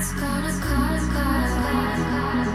It's gonna cause, cause, cause, cause.